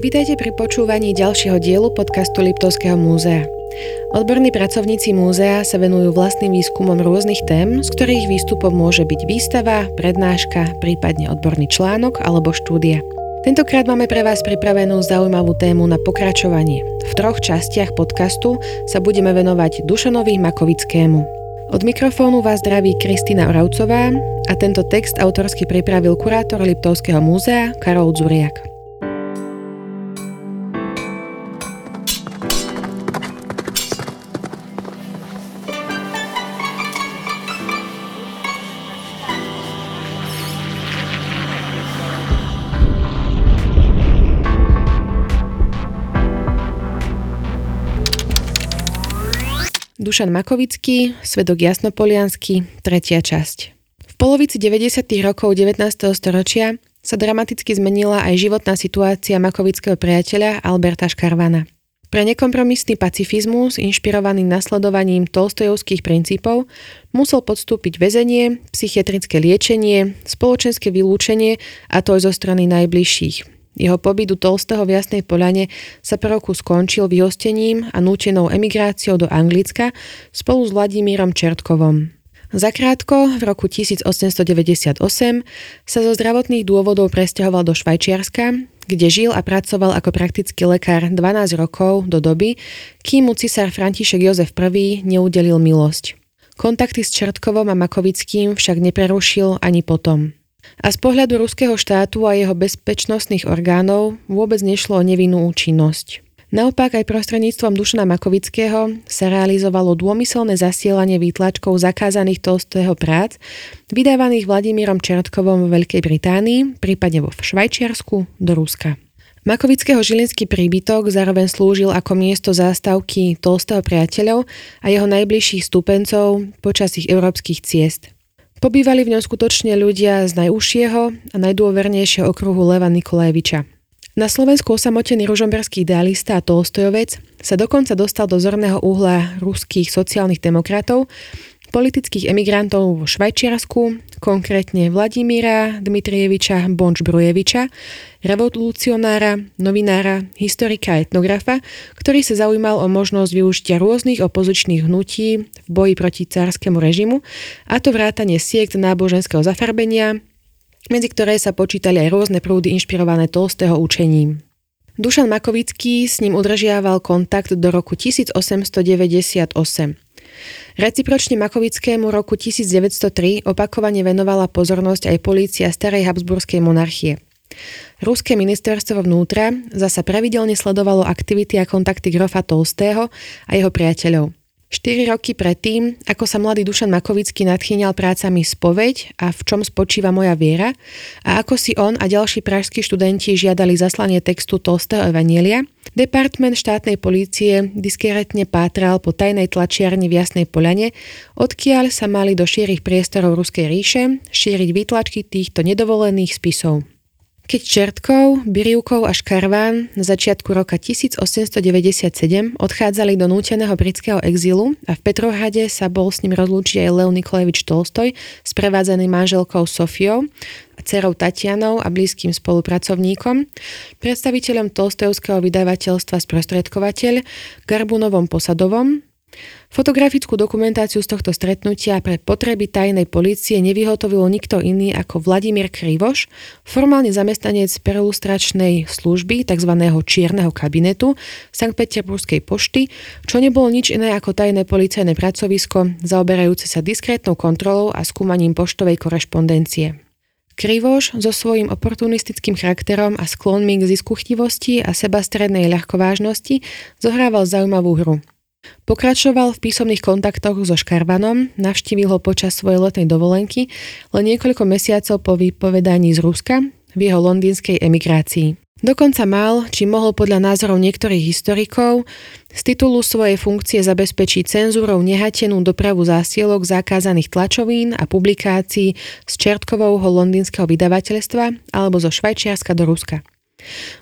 Vítajte pri počúvaní ďalšieho dielu podcastu Liptovského múzea. Odborní pracovníci múzea sa venujú vlastným výskumom rôznych tém, z ktorých výstupom môže byť výstava, prednáška, prípadne odborný článok alebo štúdia. Tentokrát máme pre vás pripravenú zaujímavú tému na pokračovanie. V troch častiach podcastu sa budeme venovať Dušanovi Makovickému. Od mikrofónu vás zdraví Kristýna Oravcová a tento text autorsky pripravil kurátor Liptovského múzea Karol Dzuriak. Dušan Makovický, Svedok Jasnopoliansky, tretia časť. V polovici 90. rokov 19. storočia sa dramaticky zmenila aj životná situácia makovického priateľa Alberta Škarvana. Pre nekompromisný pacifizmus, inšpirovaný nasledovaním tolstojovských princípov, musel podstúpiť väzenie, psychiatrické liečenie, spoločenské vylúčenie a to aj zo strany najbližších, jeho pobyt u Tolstého v Jasnej Poľane sa po roku skončil vyhostením a nútenou emigráciou do Anglicka spolu s Vladimírom Čertkovom. Zakrátko, v roku 1898 sa zo zdravotných dôvodov presťahoval do Švajčiarska, kde žil a pracoval ako praktický lekár 12 rokov do doby, kým mu cisár František Jozef I neudelil milosť. Kontakty s Čertkovom a Makovickým však neprerušil ani potom. A z pohľadu ruského štátu a jeho bezpečnostných orgánov vôbec nešlo o nevinnú účinnosť. Naopak aj prostredníctvom Dušana Makovického sa realizovalo dômyselné zasielanie výtlačkov zakázaných Tolstého prác, vydávaných Vladimírom Čertkovom vo Veľkej Británii, prípadne vo Švajčiarsku, do Ruska. Makovického žilinský príbytok zároveň slúžil ako miesto zástavky Tolstého priateľov a jeho najbližších stupencov počas ich európskych ciest. Pobývali v ňom skutočne ľudia z najúžšieho a najdôvernejšieho okruhu Leva Nikolajeviča. Na Slovensku osamotený ružomberský idealista a Tolstojovec sa dokonca dostal do zorného uhla ruských sociálnych demokratov, politických emigrantov vo Švajčiarsku, konkrétne Vladimíra Dmitrieviča Bonč-Brujeviča, revolucionára, novinára, historika a etnografa, ktorý sa zaujímal o možnosť využitia rôznych opozičných hnutí v boji proti cárskému režimu, a to vrátanie siekt náboženského zafarbenia, medzi ktoré sa počítali aj rôzne prúdy inšpirované Tolstého učením. Dušan Makovický s ním udržiaval kontakt do roku 1898. Recipročne Makovickému roku 1903 opakovane venovala pozornosť aj polícia starej Habsburskej monarchie. Ruské ministerstvo vnútra zasa pravidelne sledovalo aktivity a kontakty grofa Tolstého a jeho priateľov. 4 roky predtým, ako sa mladý Dušan Makovický nadchýňal prácami Spoveď a v čom spočíva moja viera a ako si on a ďalší pražskí študenti žiadali zaslanie textu Tolstého Evanielia, Department štátnej polície diskrétne pátral po tajnej tlačiarni v Jasnej Poľane, odkiaľ sa mali do šírich priestorov Ruskej ríše šíriť výtlačky týchto nedovolených spisov. Keď Čertkov, Birivkov a Škarván na začiatku roka 1897 odchádzali do núteného britského exílu a v Petrohrade sa bol s ním rozlúčiť aj Leo Nikolajevič Tolstoj, sprevádzaný manželkou Sofiou dcerou Tatianou a blízkym spolupracovníkom, predstaviteľom Tolstojovského vydavateľstva Sprostredkovateľ Garbunovom Posadovom, Fotografickú dokumentáciu z tohto stretnutia pre potreby tajnej policie nevyhotovil nikto iný ako Vladimír Krivoš, formálne zamestnanec perlustračnej služby tzv. čierneho kabinetu Sankt Peterburskej pošty, čo nebolo nič iné ako tajné policajné pracovisko, zaoberajúce sa diskrétnou kontrolou a skúmaním poštovej korešpondencie. Krivoš so svojím oportunistickým charakterom a sklonmi k ziskuchtivosti a sebastrednej ľahkovážnosti zohrával zaujímavú hru – Pokračoval v písomných kontaktoch so Škarvanom, navštívil ho počas svojej letnej dovolenky len niekoľko mesiacov po vypovedaní z Ruska v jeho londýnskej emigrácii. Dokonca mal, či mohol podľa názorov niektorých historikov, z titulu svojej funkcie zabezpečiť cenzúrou nehatenú dopravu zásielok zakázaných tlačovín a publikácií z Čertkovovho londýnskeho vydavateľstva alebo zo Švajčiarska do Ruska.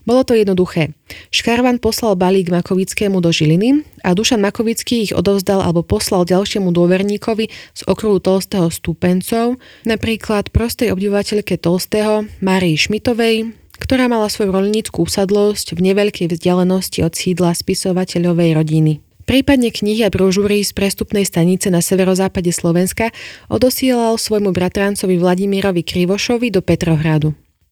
Bolo to jednoduché. Škarvan poslal balík Makovickému do Žiliny a Dušan Makovický ich odovzdal alebo poslal ďalšiemu dôverníkovi z okruhu Tolstého stúpencov, napríklad prostej obdivovateľke Tolstého Márii Šmitovej, ktorá mala svoju rolníckú usadlosť v neveľkej vzdialenosti od sídla spisovateľovej rodiny. Prípadne knihy a brožúry z prestupnej stanice na severozápade Slovenska odosielal svojmu bratrancovi Vladimirovi Krivošovi do Petrohradu.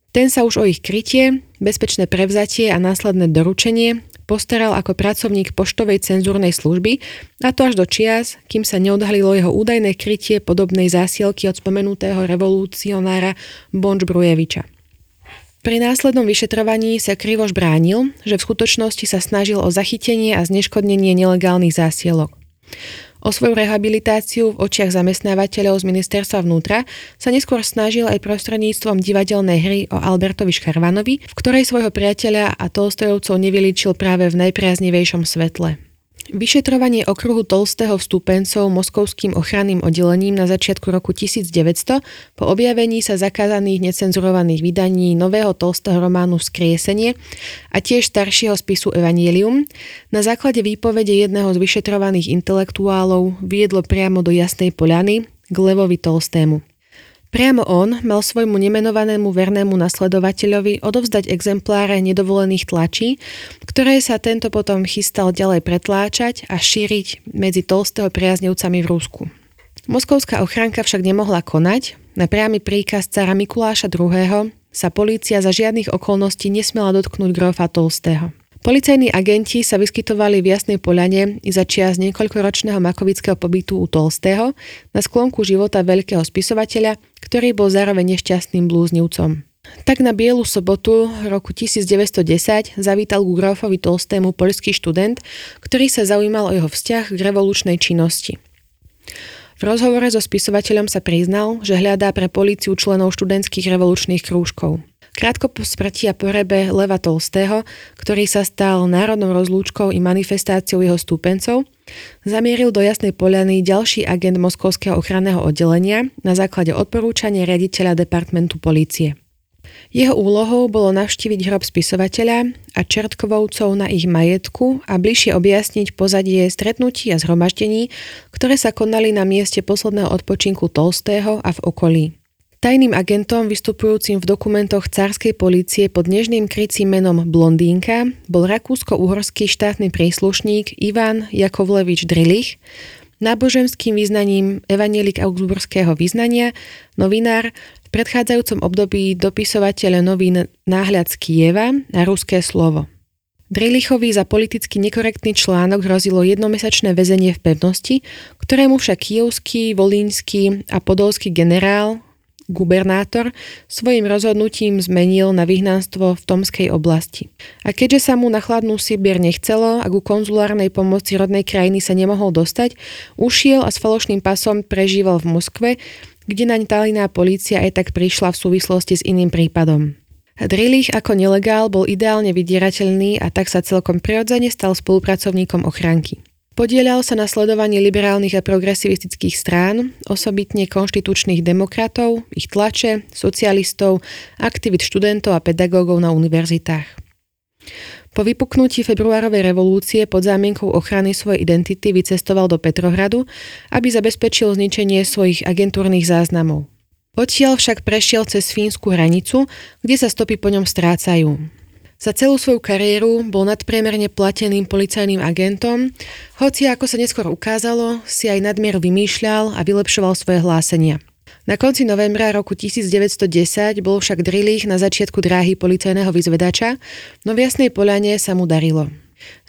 Ten sa už o ich krytie, bezpečné prevzatie a následné doručenie postaral ako pracovník poštovej cenzúrnej služby, a to až do čias, kým sa neodhalilo jeho údajné krytie podobnej zásielky od spomenutého revolúcionára Bonč Brujeviča. Pri následnom vyšetrovaní sa Krivoš bránil, že v skutočnosti sa snažil o zachytenie a zneškodnenie nelegálnych zásielok. O svoju rehabilitáciu v očiach zamestnávateľov z ministerstva vnútra sa neskôr snažil aj prostredníctvom divadelnej hry o Albertovi Škarvanovi, v ktorej svojho priateľa a Tolstojovcov nevyličil práve v najpriaznivejšom svetle. Vyšetrovanie okruhu Tolstého vstúpencov moskovským ochranným oddelením na začiatku roku 1900 po objavení sa zakázaných necenzurovaných vydaní nového Tolstého románu Skriesenie a tiež staršieho spisu Evangelium na základe výpovede jedného z vyšetrovaných intelektuálov viedlo priamo do Jasnej Poľany k Levovi Tolstému. Priamo on mal svojmu nemenovanému vernému nasledovateľovi odovzdať exempláre nedovolených tlačí, ktoré sa tento potom chystal ďalej pretláčať a šíriť medzi Tolstého priaznevcami v Rusku. Moskovská ochránka však nemohla konať, na priamy príkaz cara Mikuláša II. sa polícia za žiadnych okolností nesmela dotknúť grofa Tolstého. Policajní agenti sa vyskytovali v Jasnej Poľane i za čias niekoľkoročného makovického pobytu u Tolstého na sklonku života veľkého spisovateľa, ktorý bol zároveň nešťastným blúznivcom. Tak na Bielu sobotu roku 1910 zavítal ku Grofovi Tolstému poľský študent, ktorý sa zaujímal o jeho vzťah k revolučnej činnosti. V rozhovore so spisovateľom sa priznal, že hľadá pre políciu členov študentských revolučných krúžkov. Krátko po smrti a porebe Leva Tolstého, ktorý sa stal národnou rozlúčkou i manifestáciou jeho stúpencov, zamieril do Jasnej Poliany ďalší agent Moskovského ochranného oddelenia na základe odporúčania riaditeľa departmentu polície. Jeho úlohou bolo navštíviť hrob spisovateľa a Čertkovovcov na ich majetku a bližšie objasniť pozadie stretnutí a zhromaždení, ktoré sa konali na mieste posledného odpočinku Tolstého a v okolí. Tajným agentom vystupujúcim v dokumentoch cárskej polície pod nežným krycím menom Blondínka bol rakúsko-uhorský štátny príslušník Ivan Jakovlevič Drilich, náboženským význaním evanielik augsburského význania, novinár, v predchádzajúcom období dopisovateľ novín Náhľad z Kieva na ruské slovo. Drilichovi za politicky nekorektný článok hrozilo jednomesačné väzenie v pevnosti, ktorému však kijovský, volínsky a podolský generál gubernátor svojim rozhodnutím zmenil na vyhnanstvo v Tomskej oblasti. A keďže sa mu na chladnú Sibir nechcelo a ku konzulárnej pomoci rodnej krajiny sa nemohol dostať, ušiel a s falošným pasom prežíval v Moskve, kde naň tajná polícia aj tak prišla v súvislosti s iným prípadom. Drilich ako nelegál bol ideálne vydierateľný a tak sa celkom prirodzene stal spolupracovníkom ochranky. Podielal sa na sledovaní liberálnych a progresivistických strán, osobitne konštitučných demokratov, ich tlače, socialistov, aktivít študentov a pedagógov na univerzitách. Po vypuknutí februárovej revolúcie pod zámienkou ochrany svojej identity vycestoval do Petrohradu, aby zabezpečil zničenie svojich agentúrnych záznamov. Odtiaľ však prešiel cez fínsku hranicu, kde sa stopy po ňom strácajú. Za celú svoju kariéru bol nadpriemerne plateným policajným agentom, hoci ako sa neskôr ukázalo, si aj nadmier vymýšľal a vylepšoval svoje hlásenia. Na konci novembra roku 1910 bol však Drillich na začiatku dráhy policajného vyzvedača, no v Jasnej Poľane sa mu darilo.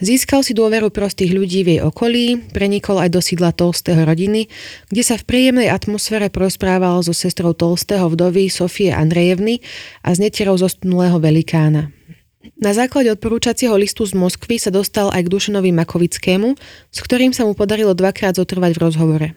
Získal si dôveru prostých ľudí v jej okolí, prenikol aj do sídla Tolstého rodiny, kde sa v príjemnej atmosfére prosprával so sestrou Tolstého vdovy Sofie Andrejevny a s netierou zostnulého velikána. Na základe odporúčacieho listu z Moskvy sa dostal aj k Dušenovi Makovickému, s ktorým sa mu podarilo dvakrát zotrvať v rozhovore.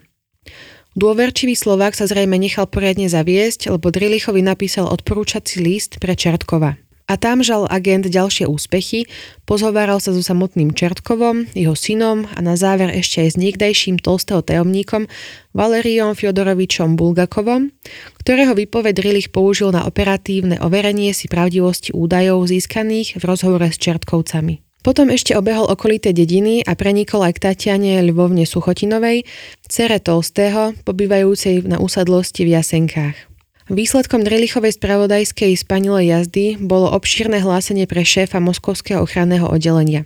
Dôverčivý Slovák sa zrejme nechal poriadne zaviesť, lebo Drilichovi napísal odporúčací list pre Čertkova. A tam žal agent ďalšie úspechy, pozhováral sa so samotným Čertkovom, jeho synom a na záver ešte aj s niekdajším tolstého tajomníkom Valeriom Fiodorovičom Bulgakovom, ktorého výpoved Rilich použil na operatívne overenie si pravdivosti údajov získaných v rozhovore s Čertkovcami. Potom ešte obehol okolité dediny a prenikol aj k Tatiane Ľvovne Suchotinovej, cere Tolstého, pobývajúcej na úsadlosti v Jasenkách. Výsledkom Drelichovej spravodajskej spanilej jazdy bolo obšírne hlásenie pre šéfa Moskovského ochranného oddelenia.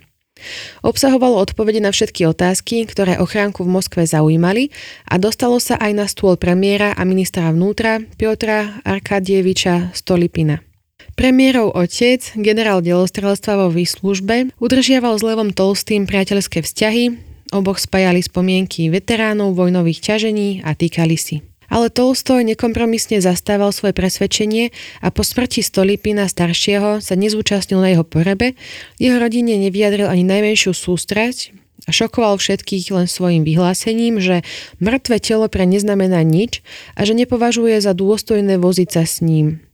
Obsahovalo odpovede na všetky otázky, ktoré ochránku v Moskve zaujímali a dostalo sa aj na stôl premiéra a ministra vnútra Piotra Arkadieviča Stolipina. Premiérov otec, generál delostrelstva vo výslužbe, udržiaval s Levom Tolstým priateľské vzťahy, oboch spájali spomienky veteránov vojnových ťažení a týkali si. Ale Tolstoj nekompromisne zastával svoje presvedčenie a po smrti Stolipina staršieho sa nezúčastnil na jeho porebe, jeho rodine nevyjadril ani najmenšiu sústrať a šokoval všetkých len svojim vyhlásením, že mŕtve telo pre neznamená nič a že nepovažuje za dôstojné voziť sa s ním.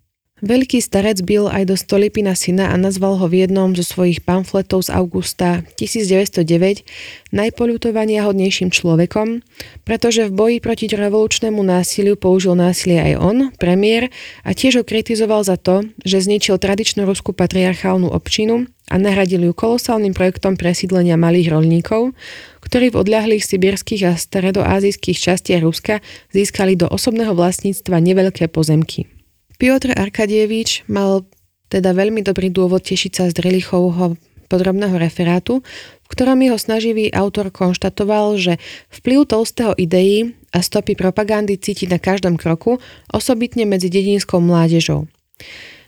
Veľký starec bil aj do Stolipina syna a nazval ho v jednom zo svojich pamfletov z augusta 1909 najpoľutovania hodnejším človekom, pretože v boji proti revolučnému násiliu použil násilie aj on, premiér, a tiež ho kritizoval za to, že zničil tradičnú ruskú patriarchálnu občinu a nahradil ju kolosálnym projektom presídlenia malých rolníkov, ktorí v odľahlých sibirských a stredoázijských častiach Ruska získali do osobného vlastníctva neveľké pozemky. Piotr Arkadievič mal teda veľmi dobrý dôvod tešiť sa z Drelichovho podrobného referátu, v ktorom jeho snaživý autor konštatoval, že vplyv Tolstého ideí a stopy propagandy cíti na každom kroku, osobitne medzi dedinskou mládežou.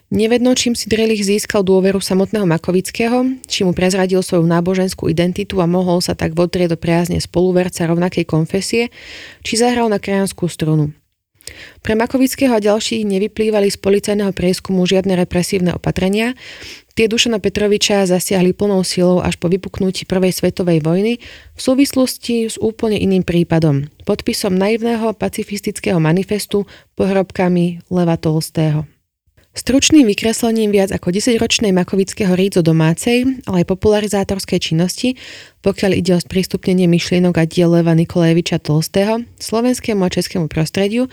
Nevedno, čím si Drelich získal dôveru samotného Makovického, či mu prezradil svoju náboženskú identitu a mohol sa tak vodrieť do priazne spoluverca rovnakej konfesie, či zahral na krajanskú strunu. Pre Makovického a ďalších nevyplývali z policajného prieskumu žiadne represívne opatrenia. Tie Dušana Petroviča zasiahli plnou silou až po vypuknutí Prvej svetovej vojny v súvislosti s úplne iným prípadom, podpisom naivného pacifistického manifestu pohrobkami Leva Tolstého. Stručným vykreslením viac ako 10-ročnej Makovického rídzo domácej, ale aj popularizátorskej činnosti, pokiaľ ide o sprístupnenie myšlienok a diel Leva Nikolajeviča Tolstého, slovenskému a českému prostrediu,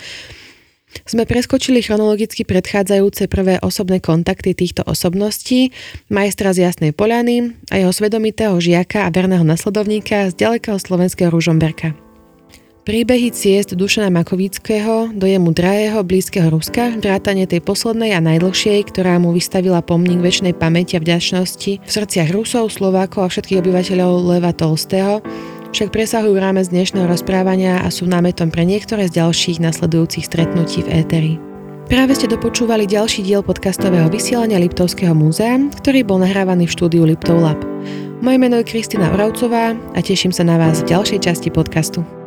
sme preskočili chronologicky predchádzajúce prvé osobné kontakty týchto osobností, majstra z Jasnej Poľany a jeho svedomitého žiaka a verného nasledovníka z ďalekého slovenského Ružomberka. Príbehy ciest Dušana Makovického do jemu drahého blízkeho Ruska, vrátane tej poslednej a najdlhšej, ktorá mu vystavila pomník väčšnej pamäti a vďačnosti v srdciach Rusov, Slovákov a všetkých obyvateľov Leva Tolstého, však presahujú rámec dnešného rozprávania a sú námetom pre niektoré z ďalších nasledujúcich stretnutí v éteri. Práve ste dopočúvali ďalší diel podcastového vysielania Liptovského múzea, ktorý bol nahrávaný v štúdiu Liptov Lab. Moje meno je Kristina Oravcová a teším sa na vás v ďalšej časti podcastu.